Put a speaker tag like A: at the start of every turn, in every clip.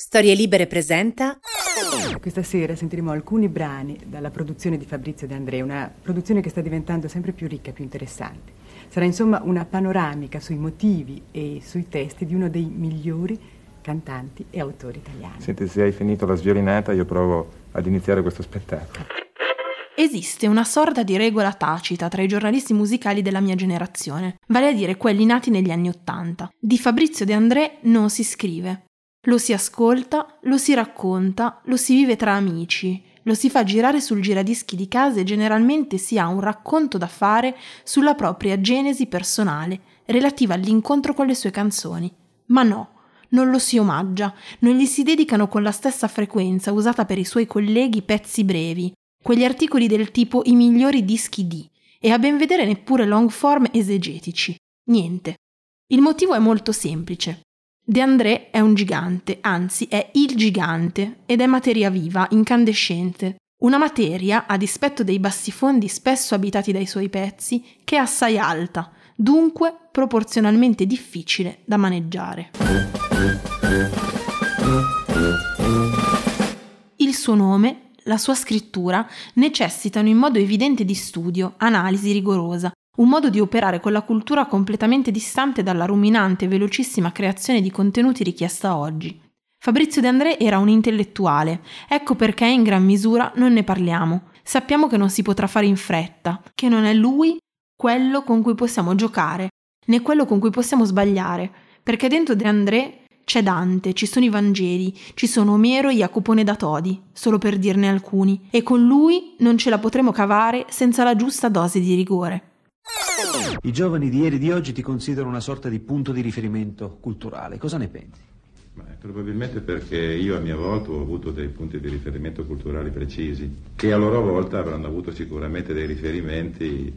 A: Storie Libere presenta.
B: Questa sera sentiremo alcuni brani dalla produzione di Fabrizio De André, una produzione che sta diventando sempre più ricca e più interessante. Sarà insomma una panoramica sui motivi e sui testi di uno dei migliori cantanti e autori italiani.
C: Senti, se hai finito la sviolinata, io provo ad iniziare questo spettacolo.
D: Esiste una sorta di regola tacita tra i giornalisti musicali della mia generazione, vale a dire quelli nati negli anni Ottanta. Di Fabrizio De André non si scrive. Lo si ascolta, lo si racconta, lo si vive tra amici, lo si fa girare sul giradischi di casa e generalmente si ha un racconto da fare sulla propria genesi personale relativa all'incontro con le sue canzoni. Ma no, non lo si omaggia, non gli si dedicano con la stessa frequenza usata per i suoi colleghi pezzi brevi, quegli articoli del tipo i migliori dischi di, e a ben vedere neppure long form esegetici. Niente. Il motivo è molto semplice. De André è un gigante, anzi è il gigante, ed è materia viva, incandescente. Una materia, a dispetto dei bassifondi spesso abitati dai suoi pezzi, che è assai alta, dunque proporzionalmente difficile da maneggiare. Il suo nome, la sua scrittura, necessitano in modo evidente di studio, analisi rigorosa, un modo di operare con la cultura completamente distante dalla ruminante e velocissima creazione di contenuti richiesta oggi. Fabrizio De André era un intellettuale, ecco perché in gran misura non ne parliamo. Sappiamo che non si potrà fare in fretta, che non è lui quello con cui possiamo giocare, né quello con cui possiamo sbagliare, perché dentro De André c'è Dante, ci sono i Vangeli, ci sono Omero e Jacopone da Todi, solo per dirne alcuni, e con lui non ce la potremo cavare senza la giusta dose di rigore.
E: I giovani di ieri e di oggi ti considerano una sorta di punto di riferimento culturale. Cosa ne pensi?
C: Beh, probabilmente perché io a mia volta ho avuto dei punti di riferimento culturali precisi, che a loro volta avranno avuto sicuramente dei riferimenti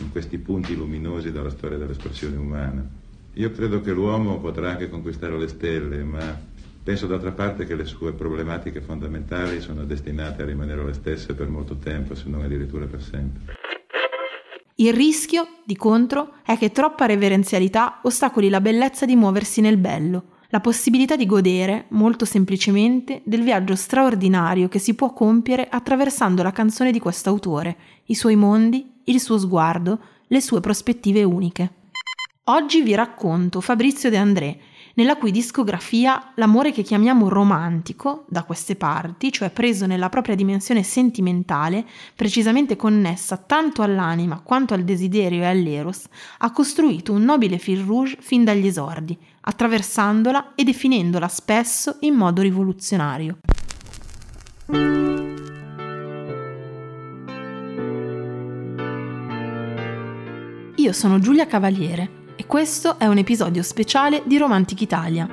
C: in questi punti luminosi della storia dell'espressione umana. Io credo che l'uomo potrà anche conquistare le stelle, ma penso d'altra parte che le sue problematiche fondamentali sono destinate a rimanere le stesse per molto tempo, se non addirittura per sempre.
D: Il rischio, di contro, è che troppa reverenzialità ostacoli la bellezza di muoversi nel bello, la possibilità di godere, molto semplicemente, del viaggio straordinario che si può compiere attraversando la canzone di quest'autore, i suoi mondi, il suo sguardo, le sue prospettive uniche. Oggi vi racconto Fabrizio De André, nella cui discografia l'amore che chiamiamo romantico, da queste parti, cioè preso nella propria dimensione sentimentale, precisamente connessa tanto all'anima quanto al desiderio e all'eros, ha costruito un nobile fil rouge fin dagli esordi, attraversandola e definendola spesso in modo rivoluzionario. Io sono Giulia Cavaliere e questo è un episodio speciale di Romantic Italia.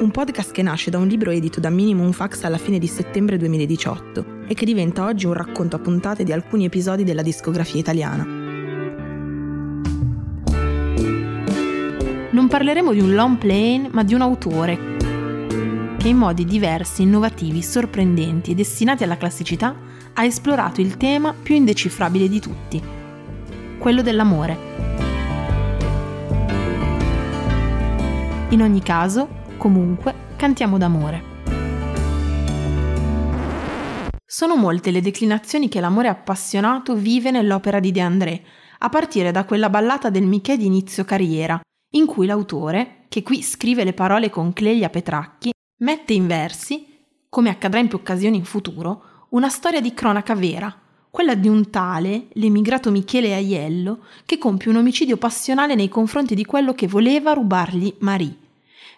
D: Un podcast che nasce da un libro edito da Minimum Fax alla fine di settembre 2018 e che diventa oggi un racconto a puntate di alcuni episodi della discografia italiana. Non parleremo di un long plane, ma di un autore che in modi diversi, innovativi, sorprendenti e destinati alla classicità ha esplorato il tema più indecifrabile di tutti, quello dell'amore. In ogni caso, comunque, cantiamo d'amore. Sono molte le declinazioni che l'amore appassionato vive nell'opera di De André, a partire da quella ballata del Michè di inizio carriera, in cui l'autore, che qui scrive le parole con Clelia Petracchi, mette in versi, come accadrà in più occasioni in futuro, una storia di cronaca vera, quella di un tale, l'emigrato Michele Aiello, che compie un omicidio passionale nei confronti di quello che voleva rubargli Marie.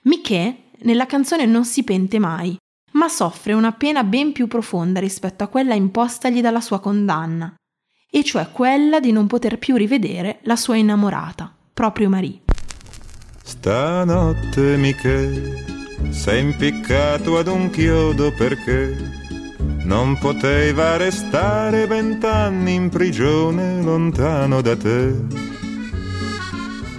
D: Michè nella canzone non si pente mai, ma soffre una pena ben più profonda rispetto a quella impostagli dalla sua condanna, e cioè quella di non poter più rivedere la sua innamorata, proprio Marie.
F: Stanotte Michè sei impiccato ad un chiodo perché non poteva restare vent'anni in prigione lontano da te.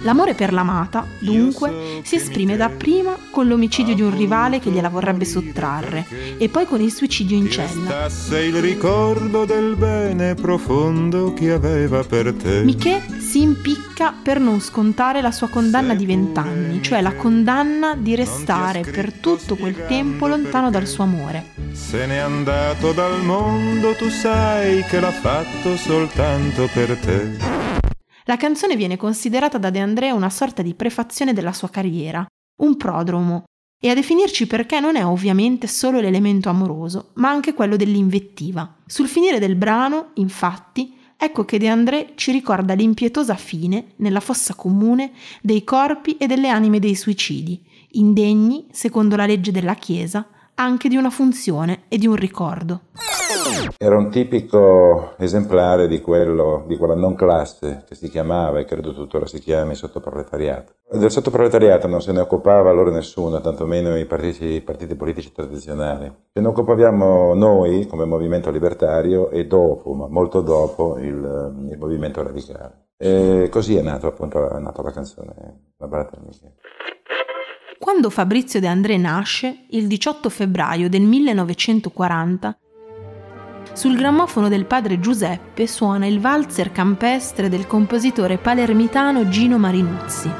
D: L'amore per l'amata, dunque, si esprime dapprima con l'omicidio di un rivale che gliela vorrebbe sottrarre e poi con il suicidio in cella.
F: il ricordo del bene profondo che aveva per te.
D: Miché si impicca per non scontare la sua condanna di vent'anni, cioè la condanna di restare per tutto quel tempo lontano dal suo amore.
F: Se n'è andato dal mondo, tu sai che l'ha fatto soltanto per te.
D: La canzone viene considerata da De André una sorta di prefazione della sua carriera, un prodromo, e a definirci perché non è ovviamente solo l'elemento amoroso, ma anche quello dell'invettiva. Sul finire del brano, infatti, ecco che De André ci ricorda l'impietosa fine, nella fossa comune, dei corpi e delle anime dei suicidi, indegni, secondo la legge della Chiesa, anche di una funzione e di un ricordo.
C: Era un tipico esemplare di, quello, di quella non classe che si chiamava e credo tuttora si chiami sottoproletariato. Del sottoproletariato non se ne occupava allora nessuno, tantomeno i partiti, i partiti politici tradizionali. Ce ne occupavamo noi come movimento libertario e dopo, ma molto dopo, il, il movimento radicale. E così è nato appunto è nata la canzone La Barata Michele.
D: Quando Fabrizio De André nasce, il 18 febbraio del 1940, sul grammofono del padre Giuseppe suona il valzer campestre del compositore palermitano Gino Marinuzzi.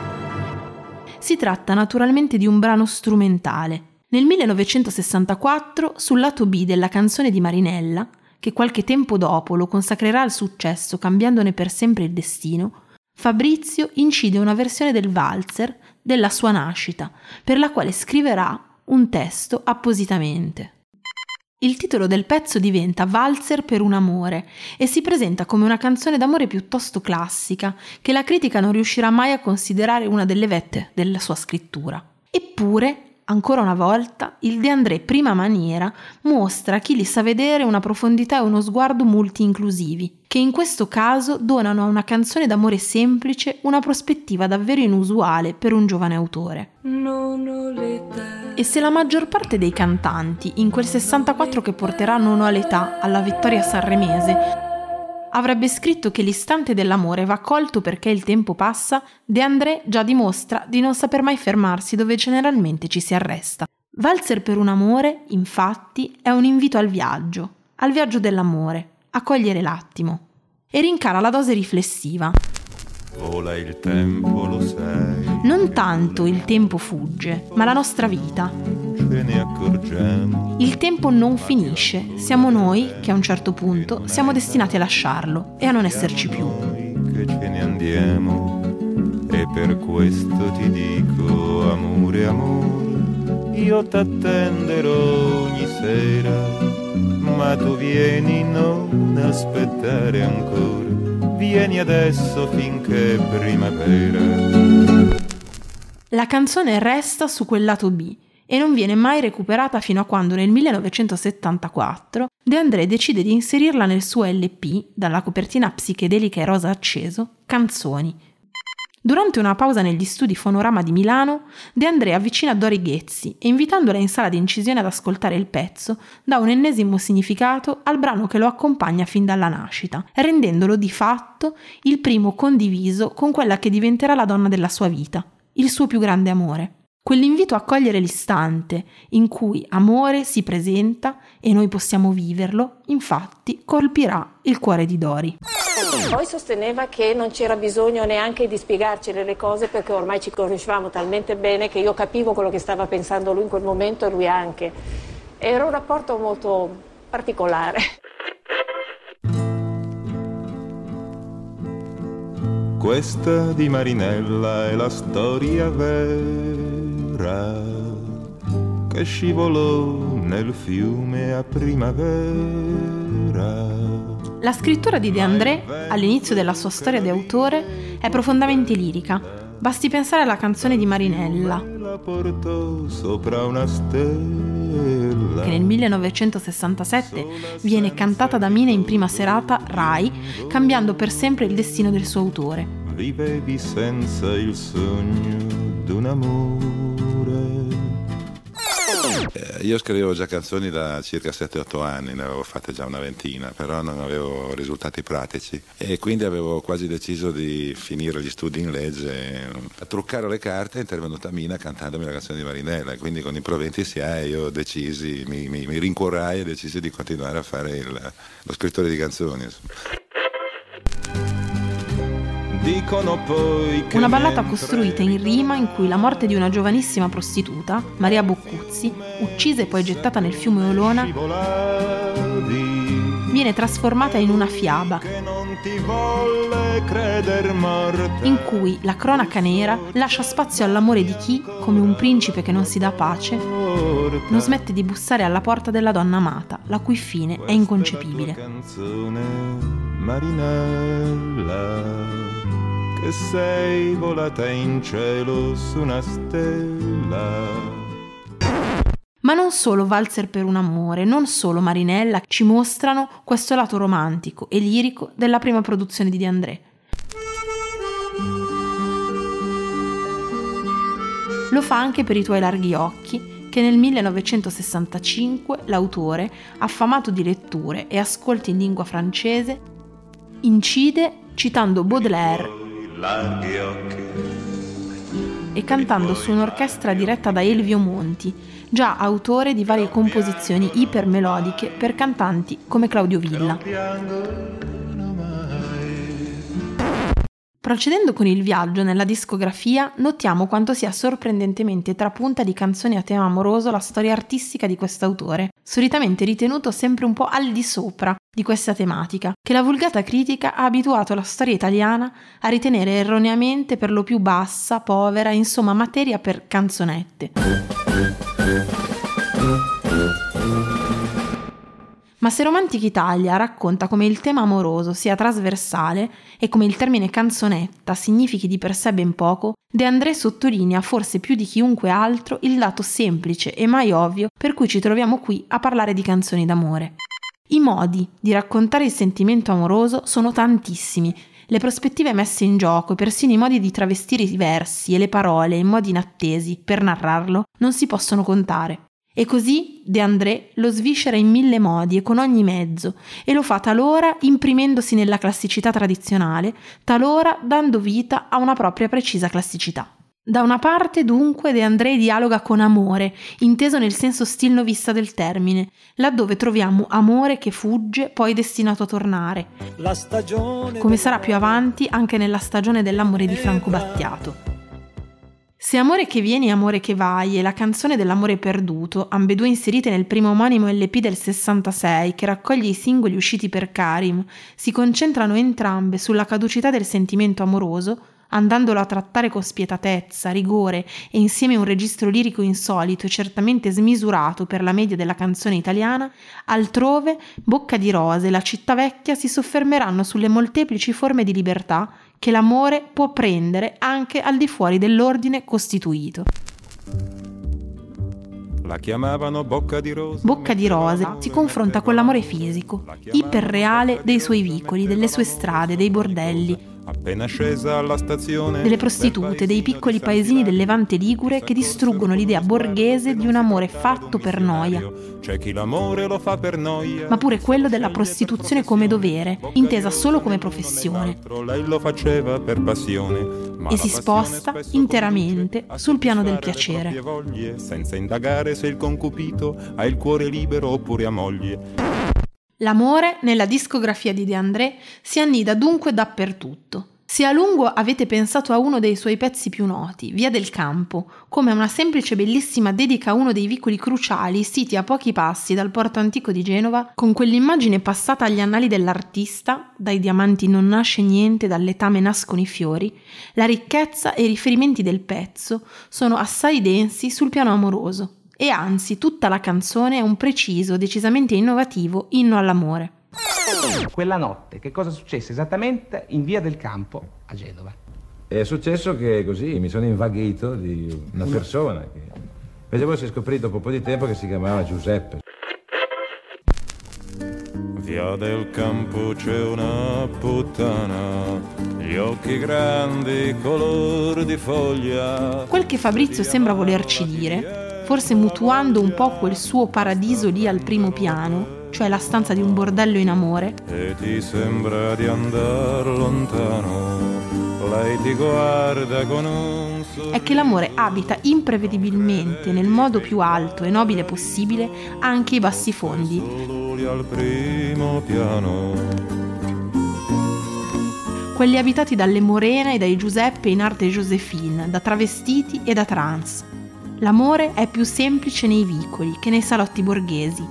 D: Si tratta naturalmente di un brano strumentale. Nel 1964, sul lato B della canzone di Marinella, che qualche tempo dopo lo consacrerà al successo cambiandone per sempre il destino, Fabrizio incide una versione del valzer della sua nascita, per la quale scriverà un testo appositamente. Il titolo del pezzo diventa Valzer per un amore e si presenta come una canzone d'amore piuttosto classica, che la critica non riuscirà mai a considerare una delle vette della sua scrittura. Eppure, ancora una volta, il De André prima maniera mostra a chi li sa vedere una profondità e uno sguardo multi-inclusivi, che in questo caso donano a una canzone d'amore semplice una prospettiva davvero inusuale per un giovane autore. E se la maggior parte dei cantanti, in quel 64 che porteranno Non ho l'età alla vittoria sanremese, avrebbe scritto che l'istante dell'amore va colto perché il tempo passa, De André già dimostra di non saper mai fermarsi dove generalmente ci si arresta. Valzer per un amore, infatti, è un invito al viaggio, al viaggio dell'amore, a cogliere l'attimo. E rincara la dose riflessiva.
F: Vola il tempo, lo sai.
D: Non tanto il tempo fugge, ma la nostra vita.
F: Ce ne accorgiamo.
D: Il tempo non finisce, siamo noi che a un certo punto siamo destinati a lasciarlo e a non esserci più.
F: Noi che ce ne andiamo. E per questo ti dico, amore, amore, io t'attenderò ogni sera. Ma tu vieni, non aspettare ancora vieni adesso finché primavera.
D: La canzone resta su quel lato B e non viene mai recuperata fino a quando nel 1974 De André decide di inserirla nel suo LP, dalla copertina psichedelica e rosa acceso, Canzoni, Durante una pausa negli studi Fonorama di Milano, De André avvicina Dori Ghezzi e invitandola in sala di incisione ad ascoltare il pezzo, dà un ennesimo significato al brano che lo accompagna fin dalla nascita, rendendolo di fatto il primo condiviso con quella che diventerà la donna della sua vita, il suo più grande amore. Quell'invito a cogliere l'istante in cui amore si presenta e noi possiamo viverlo, infatti, colpirà il cuore di Dori.
G: Poi sosteneva che non c'era bisogno neanche di spiegarcene le cose perché ormai ci conoscevamo talmente bene che io capivo quello che stava pensando lui in quel momento e lui anche. Era un rapporto molto particolare.
F: Questa di Marinella è la storia vera che scivolò nel fiume a primavera.
D: La scrittura di De André, all'inizio della sua storia di autore, è profondamente lirica. Basti pensare alla canzone di Marinella, che nel 1967 viene cantata da Mina in prima serata Rai, cambiando per sempre il destino del suo autore.
F: Vivevi senza il sogno d'un amore
C: Eh, io scrivevo già canzoni da circa 7-8 anni, ne avevo fatte già una ventina, però non avevo risultati pratici e quindi avevo quasi deciso di finire gli studi in legge, a truccare le carte è intervenuta Mina cantandomi la canzone di Marinella e quindi con i proventi si ha io decisi, mi, mi, mi rincuorai e decisi di continuare a fare il, lo scrittore di canzoni.
D: Una ballata costruita in rima in cui la morte di una giovanissima prostituta, Maria Boccuzzi, uccisa e poi gettata nel fiume Olona, viene trasformata in una fiaba. In cui la cronaca nera lascia spazio all'amore di chi, come un principe che non si dà pace, non smette di bussare alla porta della donna amata, la cui fine è inconcepibile. Marinella che sei volata in cielo su una stella. Ma non solo Valzer per un amore, non solo Marinella ci mostrano questo lato romantico e lirico della prima produzione di De André. Lo fa anche per i tuoi larghi occhi, che nel 1965 l'autore, affamato di letture e ascolti in lingua francese, incide citando Baudelaire larghi occhi. E cantando su un'orchestra diretta da Elvio Monti, già autore di varie composizioni ipermelodiche per cantanti come Claudio Villa. Procedendo con il viaggio nella discografia, notiamo quanto sia sorprendentemente trapunta di canzoni a tema amoroso la storia artistica di quest'autore, solitamente ritenuto sempre un po' al di sopra di questa tematica, che la vulgata critica ha abituato la storia italiana a ritenere erroneamente per lo più bassa, povera, insomma materia per canzonette. Ma se Romantic Italia racconta come il tema amoroso sia trasversale e come il termine canzonetta significhi di per sé ben poco, De André sottolinea forse più di chiunque altro il dato semplice e mai ovvio per cui ci troviamo qui a parlare di canzoni d'amore. I modi di raccontare il sentimento amoroso sono tantissimi, le prospettive messe in gioco e persino i modi di travestire i versi e le parole in modi inattesi per narrarlo non si possono contare. E così De André lo sviscera in mille modi e con ogni mezzo, e lo fa talora imprimendosi nella classicità tradizionale, talora dando vita a una propria precisa classicità. Da una parte dunque De André dialoga con amore, inteso nel senso stilnovista del termine, laddove troviamo amore che fugge, poi destinato a tornare, come sarà più avanti anche nella stagione dell'amore di Franco Battiato. Se Amore che vieni, Amore che vai e la canzone dell'amore perduto, ambedue inserite nel primo omonimo LP del 66 che raccoglie i singoli usciti per Karim, si concentrano entrambe sulla caducità del sentimento amoroso, andandolo a trattare con spietatezza, rigore e insieme un registro lirico insolito e certamente smisurato per la media della canzone italiana, altrove Bocca di Rose e La città vecchia si soffermeranno sulle molteplici forme di libertà che l'amore può prendere anche al di fuori dell'ordine costituito. La chiamavano Bocca di Rose. Bocca di Rose si confronta con l'amore fisico, iperreale dei suoi vicoli, delle sue strade, dei bordelli, appena scesa alla stazione delle prostitute, dei piccoli paesini del Levante Ligure che distruggono l'idea borghese di un amore fatto per noia. C'è chi l'amore lo fa per noia. Ma pure quello della prostituzione come dovere, intesa solo come professione. Lei lo faceva per passione. E si sposta interamente sul piano del piacere. Senza indagare se il concupito ha il cuore libero oppure a moglie. L'amore nella discografia di De André si annida dunque dappertutto. Se a lungo avete pensato a uno dei suoi pezzi più noti, Via del Campo, come una semplice bellissima dedica a uno dei vicoli cruciali siti a pochi passi dal porto antico di Genova, con quell'immagine passata agli annali dell'artista, dai diamanti non nasce niente, dall'etame nascono i fiori, la ricchezza e i riferimenti del pezzo sono assai densi sul piano amoroso e anzi tutta la canzone è un preciso, decisamente innovativo inno all'amore.
H: Quella notte che cosa successe esattamente in via del campo a Genova?
C: È successo che così mi sono invaghito di una persona che invece poi si è scoprito dopo un po' di tempo che si chiamava Giuseppe.
F: Via del campo c'è una puttana, gli occhi grandi, color di foglia.
D: Quel che Fabrizio sembra volerci dire forse mutuando un po' quel suo paradiso lì al primo piano, cioè la stanza di un bordello in amore.
F: E ti sembra di andare lontano, lei ti guarda con un sorriso.
D: È che l'amore abita imprevedibilmente nel modo più alto e nobile possibile anche i bassi fondi.
F: Al primo piano.
D: quelli abitati dalle Morena e dai Giuseppe in arte Josephine, da travestiti e da trans. L'amore è più semplice nei vicoli che nei salotti borghesi,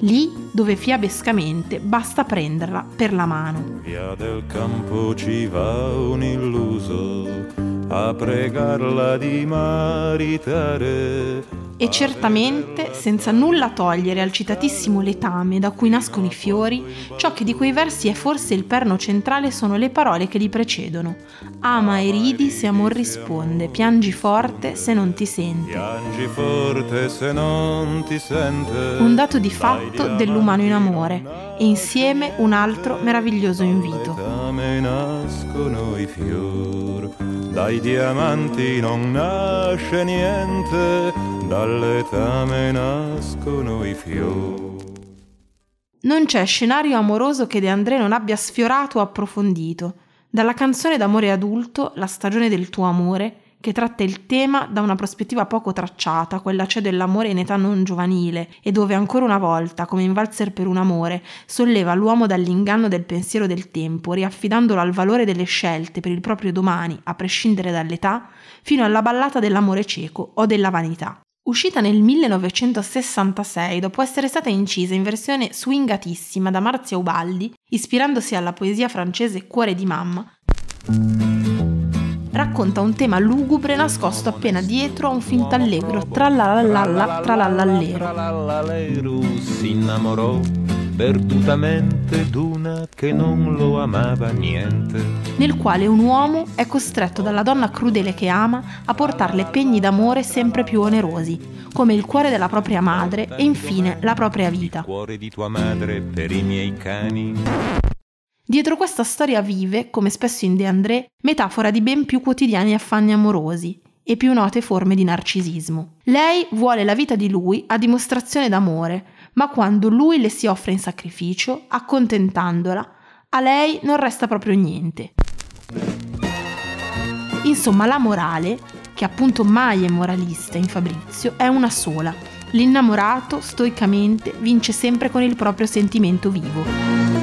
D: lì dove fiabescamente basta prenderla per la mano.
F: Via del campo ci va un illuso a pregarla di maritare.
D: E certamente, senza nulla togliere al citatissimo letame da cui nascono i fiori, ciò che di quei versi è forse il perno centrale sono le parole che li precedono. Ama e ridi se amor risponde, piangi forte se non ti sente.
F: Piangi forte se non ti sente.
D: Un dato di fatto dell'umano in amore e insieme un altro meraviglioso invito.
F: Dai diamanti non nasce niente, dal letame nascono i fior.
D: Non c'è scenario amoroso che De André non abbia sfiorato o approfondito. Dalla canzone d'amore adulto, La stagione del tuo amore, che tratta il tema da una prospettiva poco tracciata, quella cioè dell'amore in età non giovanile, e dove ancora una volta, come in Valzer per un amore, solleva l'uomo dall'inganno del pensiero del tempo, riaffidandolo al valore delle scelte per il proprio domani, a prescindere dall'età, fino alla ballata dell'amore cieco o della vanità. Uscita nel 1966, dopo essere stata incisa in versione swingatissima da Marzia Ubaldi, ispirandosi alla poesia francese Cuore di mamma, racconta un tema lugubre nascosto appena dietro a un finto allegro tralalalla
F: perdutamente d'una che non lo amava niente.
D: nel quale un uomo è costretto dalla donna crudele che ama a portarle pegni d'amore sempre più onerosi, come il cuore della propria madre e infine la propria vita.
F: Cuore di tua madre per i miei cani.
D: Dietro questa storia vive, come spesso in De André, metafora di ben più quotidiani affanni amorosi e più note forme di narcisismo. Lei vuole la vita di lui a dimostrazione d'amore, ma quando lui le si offre in sacrificio, accontentandola, a lei non resta proprio niente. Insomma, la morale, che appunto mai è moralista in Fabrizio, è una sola. L'innamorato, stoicamente, vince sempre con il proprio sentimento vivo.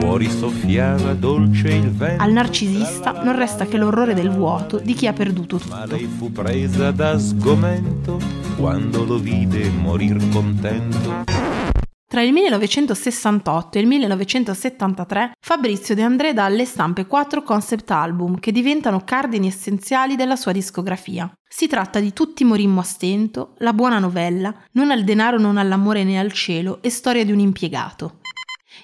F: Fuori soffiava dolce il vento.
D: Al narcisista non resta che l'orrore del vuoto di chi ha perduto
F: Ma
D: tutto.
F: lei fu presa da sgomento quando lo vide morir contento.
D: Tra il 1968 e il 1973 Fabrizio De André dà alle stampe quattro concept album che diventano cardini essenziali della sua discografia. Si tratta di Tutti morimmo a stento, La buona novella, Non al denaro, non all'amore né al cielo e Storia di un impiegato.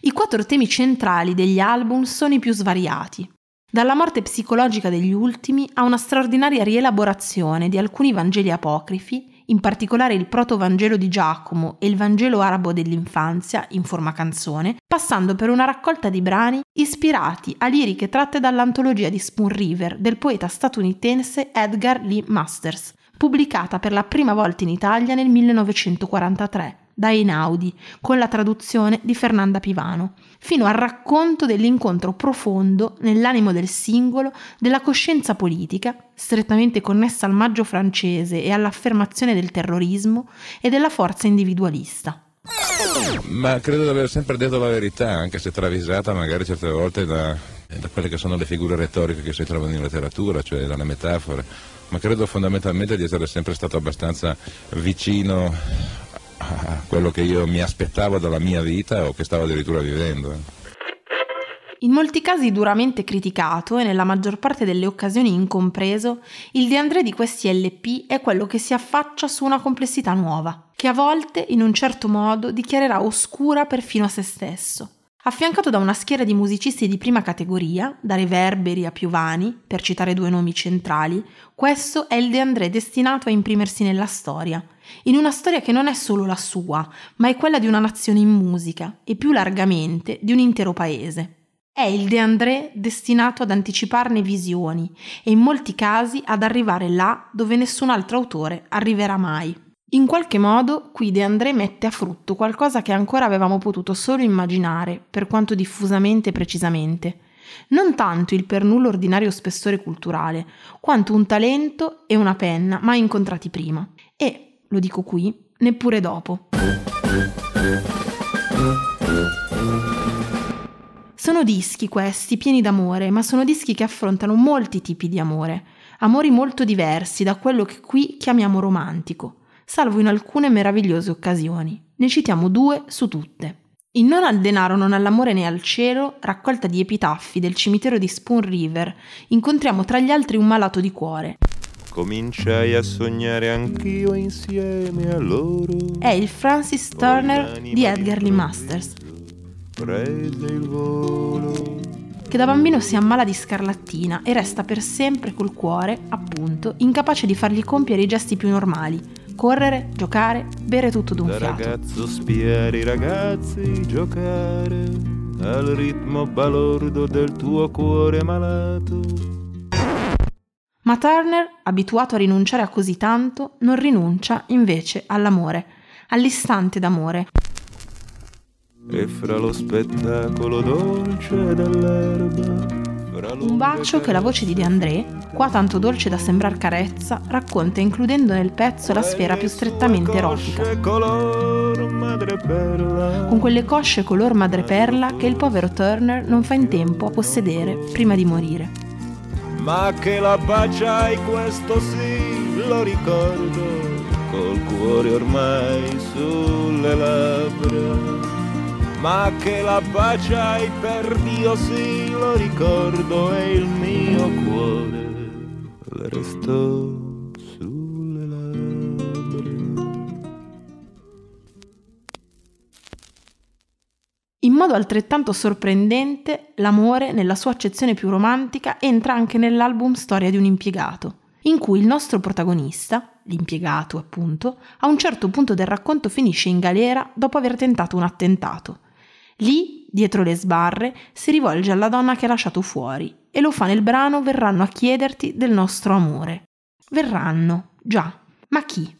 D: I quattro temi centrali degli album sono i più svariati. Dalla morte psicologica degli ultimi a una straordinaria rielaborazione di alcuni Vangeli apocrifi, in particolare il proto-Vangelo di Giacomo e il Vangelo arabo dell'infanzia in forma canzone, passando per una raccolta di brani ispirati a liriche tratte dall'antologia di Spoon River del poeta statunitense Edgar Lee Masters, pubblicata per la prima volta in Italia nel 1943 da Einaudi, con la traduzione di Fernanda Pivano, fino al racconto dell'incontro profondo nell'animo del singolo della coscienza politica, strettamente connessa al maggio francese e all'affermazione del terrorismo e della forza individualista.
C: Ma credo di aver sempre detto la verità, anche se travisata magari certe volte da, da quelle che sono le figure retoriche che si trovano in letteratura, cioè dalle metafore. Ma credo fondamentalmente di essere sempre stato abbastanza vicino a quello che io mi aspettavo dalla mia vita o che stavo addirittura vivendo. eh.
D: In molti casi duramente criticato e nella maggior parte delle occasioni incompreso, il De André di questi LP è quello che si affaccia su una complessità nuova, che a volte, in un certo modo, dichiarerà oscura perfino a se stesso. Affiancato da una schiera di musicisti di prima categoria, da Reverberi a Piovani, per citare due nomi centrali, questo è il De André destinato a imprimersi nella storia, in una storia che non è solo la sua, ma è quella di una nazione in musica e più largamente di un intero paese. È il De André destinato ad anticiparne visioni e in molti casi ad arrivare là dove nessun altro autore arriverà mai. In qualche modo qui De André mette a frutto qualcosa che ancora avevamo potuto solo immaginare, per quanto diffusamente e precisamente. Non tanto il per nulla ordinario spessore culturale, quanto un talento e una penna mai incontrati prima. E, lo dico qui, neppure dopo. Sono dischi questi, pieni d'amore, ma sono dischi che affrontano molti tipi di amore, amori molto diversi da quello che qui chiamiamo romantico salvo in alcune meravigliose occasioni. Ne citiamo due su tutte. In Non al denaro, non all'amore né al cielo, raccolta di epitaffi del cimitero di Spoon River, incontriamo tra gli altri un malato di cuore.
F: Cominciai a sognare anch'io insieme a loro.
D: È il Francis Turner di Edgar Lee Masters.
F: Prese il volo.
D: Che da bambino si ammala di scarlattina e resta per sempre col cuore, appunto, incapace di fargli compiere i gesti più normali, correre, giocare, bere tutto d'un
F: Da
D: fiato.
F: ragazzo spiare i ragazzi giocare al ritmo balordo del tuo cuore malato.
D: Ma Turner, abituato a rinunciare a così tanto, non rinuncia invece all'amore, all'istante d'amore.
F: E fra lo spettacolo dolce dell'erba,
D: Un bacio che la voce di De André, qua tanto dolce da sembrar carezza, racconta includendo nel pezzo la sfera più strettamente erotica, con quelle cosce color madreperla che il povero Turner non fa in tempo a possedere prima di morire.
F: Ma che la baciai questo sì, lo ricordo, col cuore ormai sulle labbra. Ma che la baciai per Dio sì, lo ricordo e il mio cuore le restò sulle labbra.
D: In modo altrettanto sorprendente, l'amore, nella sua accezione più romantica, entra anche nell'album Storia di un impiegato, in cui il nostro protagonista, l'impiegato appunto, a un certo punto del racconto finisce in galera dopo aver tentato un attentato. Lì, dietro le sbarre, si rivolge alla donna che ha lasciato fuori e lo fa nel brano Verranno a chiederti del nostro amore. Verranno, già, ma chi?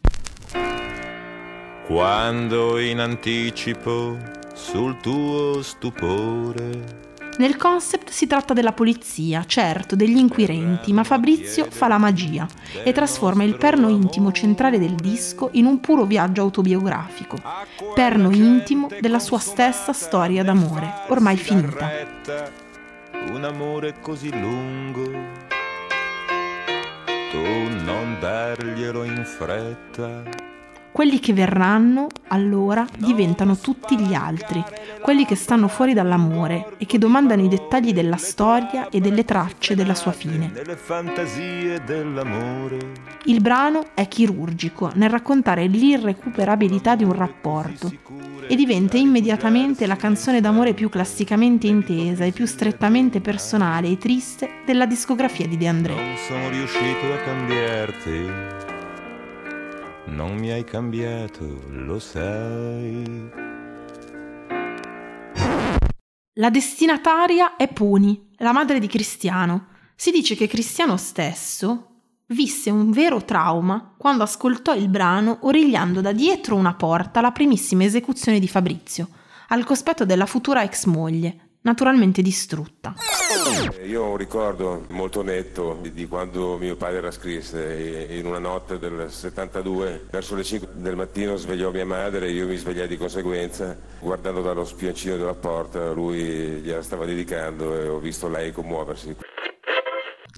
F: Quando in anticipo sul tuo stupore
D: Nel concept si tratta della polizia, certo, degli inquirenti, ma Fabrizio fa la magia e trasforma il perno intimo centrale del disco in un puro viaggio autobiografico, perno intimo della sua stessa storia d'amore, ormai finita.
F: Un amore così lungo, tu non darglielo in fretta.
D: Quelli che verranno, allora, diventano tutti gli altri, quelli che stanno fuori dall'amore e che domandano i dettagli della storia e delle tracce della sua fine. Il brano è chirurgico nel raccontare l'irrecuperabilità di un rapporto e diventa immediatamente la canzone d'amore più classicamente intesa e più strettamente personale e triste della discografia di De André.
F: Non sono riuscito a cambiarti. Non mi hai cambiato, lo sai.
D: La destinataria è Puni, la madre di Cristiano. Si dice che Cristiano stesso visse un vero trauma quando ascoltò il brano origliando da dietro una porta la primissima esecuzione di Fabrizio, al cospetto della futura ex moglie, naturalmente distrutta.
I: Io ho un ricordo molto netto di, quando mio padre la scrisse, in una notte del 72, verso le 5 del mattino svegliò mia madre e io mi svegliai di conseguenza, guardando dallo spioncino della porta, lui gliela stava dedicando e ho visto lei commuoversi.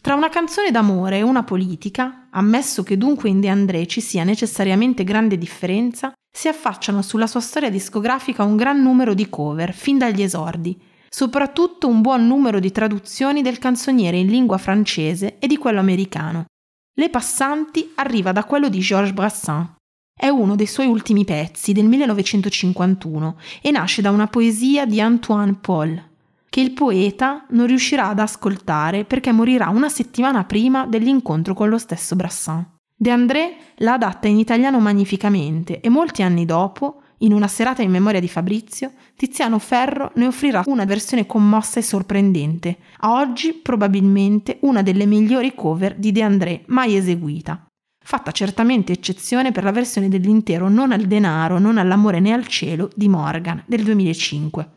D: Tra una canzone d'amore e una politica, ammesso che dunque in De André ci sia necessariamente grande differenza, si affacciano sulla sua storia discografica un gran numero di cover, fin dagli esordi, soprattutto un buon numero di traduzioni del canzoniere in lingua francese e di quello americano. Le passanti arriva da quello di Georges Brassens. È uno dei suoi ultimi pezzi del 1951 e nasce da una poesia di Antoine Paul, che il poeta non riuscirà ad ascoltare perché morirà una settimana prima dell'incontro con lo stesso Brassens. De André la adatta in italiano magnificamente e molti anni dopo, in una serata in memoria di Fabrizio, Tiziano Ferro ne offrirà una versione commossa e sorprendente, a oggi probabilmente una delle migliori cover di De André mai eseguita. fatta certamente eccezione per la versione dell'intero Non al denaro, non all'amore né al cielo di Morgan del 2005.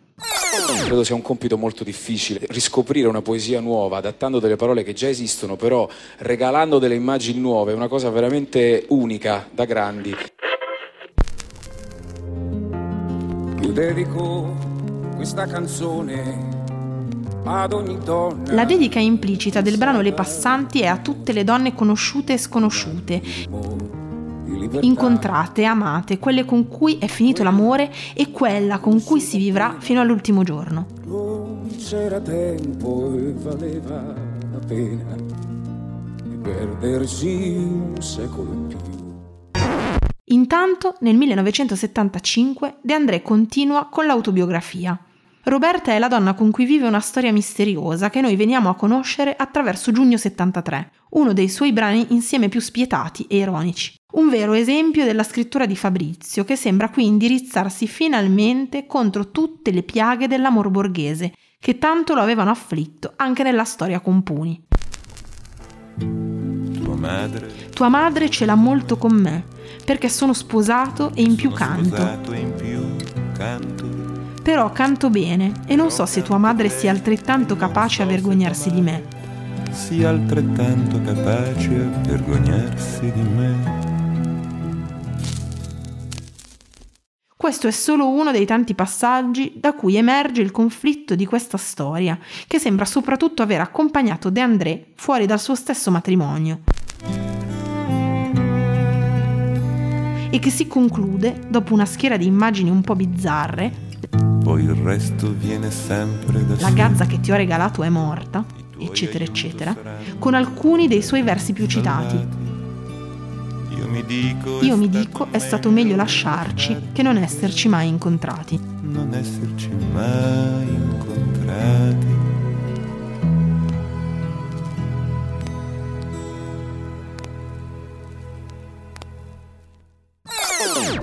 J: Credo sia un compito molto difficile, riscoprire una poesia nuova, adattando delle parole che già esistono, però regalando delle immagini nuove, è una cosa veramente unica, da grandi.
K: Dedico questa canzone ad ogni donna.
D: La dedica implicita del brano Le Passanti è a tutte le donne conosciute e sconosciute, incontrate, amate, quelle con cui è finito l'amore e quella con cui si vivrà fino all'ultimo giorno.
K: Non c'era tempo e valeva la pena di perdersi un secolo più.
D: Intanto, nel 1975, De André continua con l'autobiografia. Roberta è la donna con cui vive una storia misteriosa che noi veniamo a conoscere attraverso Giugno 73, uno dei suoi brani insieme più spietati e ironici. Un vero esempio della scrittura di Fabrizio, che sembra qui indirizzarsi finalmente contro tutte le piaghe dell'amor borghese, che tanto lo avevano afflitto anche nella storia con Puni.
F: Tua madre.
D: Tua madre ce l'ha molto con me, perché sono sposato e in più canto.
F: sposato in più canto.
D: Però canto bene e non so se tua madre sia altrettanto capace a vergognarsi di me.
F: Sia altrettanto capace a vergognarsi di me.
D: Questo è solo uno dei tanti passaggi da cui emerge il conflitto di questa storia, che sembra soprattutto aver accompagnato De André fuori dal suo stesso matrimonio. E che si conclude, dopo una schiera di immagini un po' bizzarre,
F: Poi il resto viene sempre da
D: la gazza che ti ho regalato è morta, eccetera, eccetera, con alcuni dei suoi versi più citati.
F: Io mi dico,
D: Io mi dico è stato meglio lasciarci che non esserci mai incontrati.
F: non esserci mai incontrati.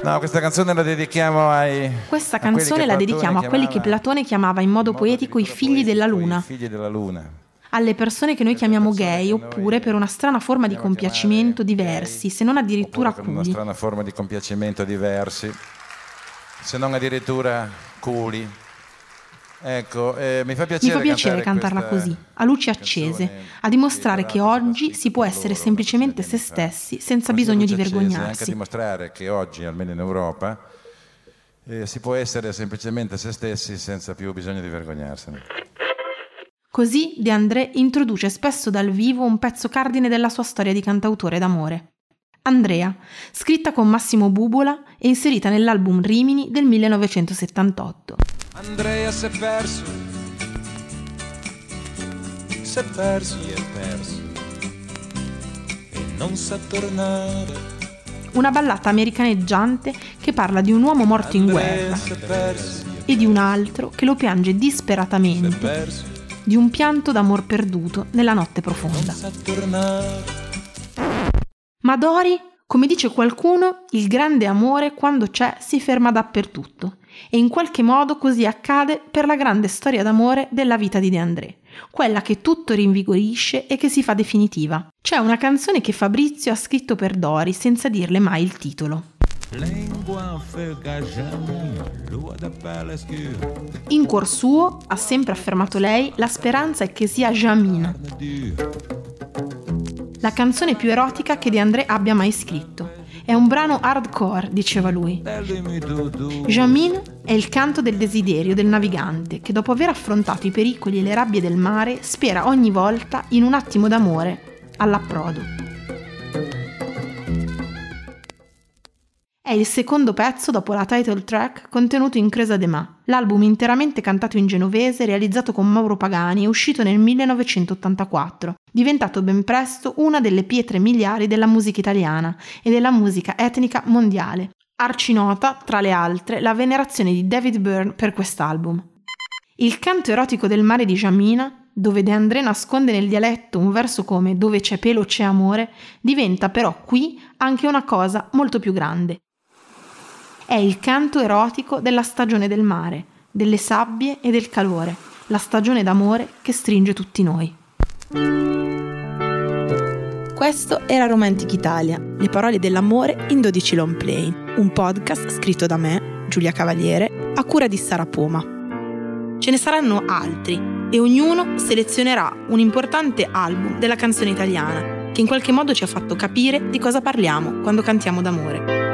L: No, questa canzone la dedichiamo ai.
D: Questa canzone la dedichiamo a quelli che Platone chiamava in modo poetico i figli della luna,
L: i figli della luna.
D: alle persone che noi chiamiamo gay oppure per una strana forma di compiacimento diversi, se non addirittura
L: Con una
D: culi.
L: strana forma di compiacimento diversi, se non addirittura culi. Ecco, eh, mi fa piacere,
D: Mi fa piacere cantarla così, a luci accese, a dimostrare che oggi si può essere semplicemente se stessi senza bisogno di
L: accese, Anche a
D: vergognarsi.
L: dimostrare che oggi, almeno in Europa, eh, si può essere semplicemente se stessi senza più bisogno di vergognarsene.
D: Così De André introduce spesso dal vivo un pezzo cardine della sua storia di cantautore d'amore. Andrea, scritta con Massimo Bubola e inserita nell'album Rimini del 1978.
K: Andrea si è perso,
F: Si è perso, si è perso. E non sa tornare.
D: Una ballata americaneggiante che parla di un uomo morto in guerra e di un altro che lo piange disperatamente. Di un pianto d'amor perduto nella notte profonda. Ma Dori, come dice qualcuno, il grande amore quando c'è si ferma dappertutto. E in qualche modo così accade per la grande storia d'amore della vita di De André, quella che tutto rinvigorisce e che si fa definitiva. C'è una canzone che Fabrizio ha scritto per Dori senza dirle mai il titolo. In cuor suo, ha sempre affermato lei, la speranza è che sia Jamina, la canzone più erotica che De André abbia mai scritto. È un brano hardcore, diceva lui. Jamin è il canto del desiderio del navigante che dopo aver affrontato i pericoli e le rabbie del mare spera ogni volta in un attimo d'amore all'approdo. È il secondo pezzo dopo la title track contenuto in Cresa de Ma, l'album interamente cantato in genovese realizzato con Mauro Pagani e uscito nel 1984, diventato ben presto una delle pietre miliari della musica italiana e della musica etnica mondiale. Arcinota, tra le altre, la venerazione di David Byrne per quest'album. Il canto erotico del mare di Jamina, dove De André nasconde nel dialetto un verso come dove c'è pelo c'è amore, diventa però qui anche una cosa molto più grande. È il canto erotico della stagione del mare, delle sabbie e del calore, la stagione d'amore che stringe tutti noi. Questo era Romantic Italia, le parole dell'amore in 12 long play, un podcast scritto da me, Giulia Cavaliere, a cura di Sara Poma. Ce ne saranno altri e ognuno selezionerà un importante album della canzone italiana che in qualche modo ci ha fatto capire di cosa parliamo quando cantiamo d'amore.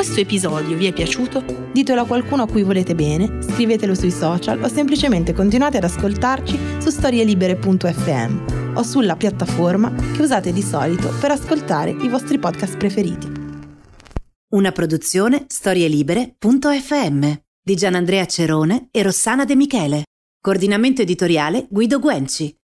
D: Questo episodio vi è piaciuto, ditelo a qualcuno a cui volete bene, scrivetelo sui social o semplicemente continuate ad ascoltarci su storielibere.fm o sulla piattaforma che usate di solito per ascoltare i vostri podcast preferiti.
A: Una produzione storielibere.fm di Gianandrea Cerone e Rossana De Michele. Coordinamento editoriale Guido Guenci.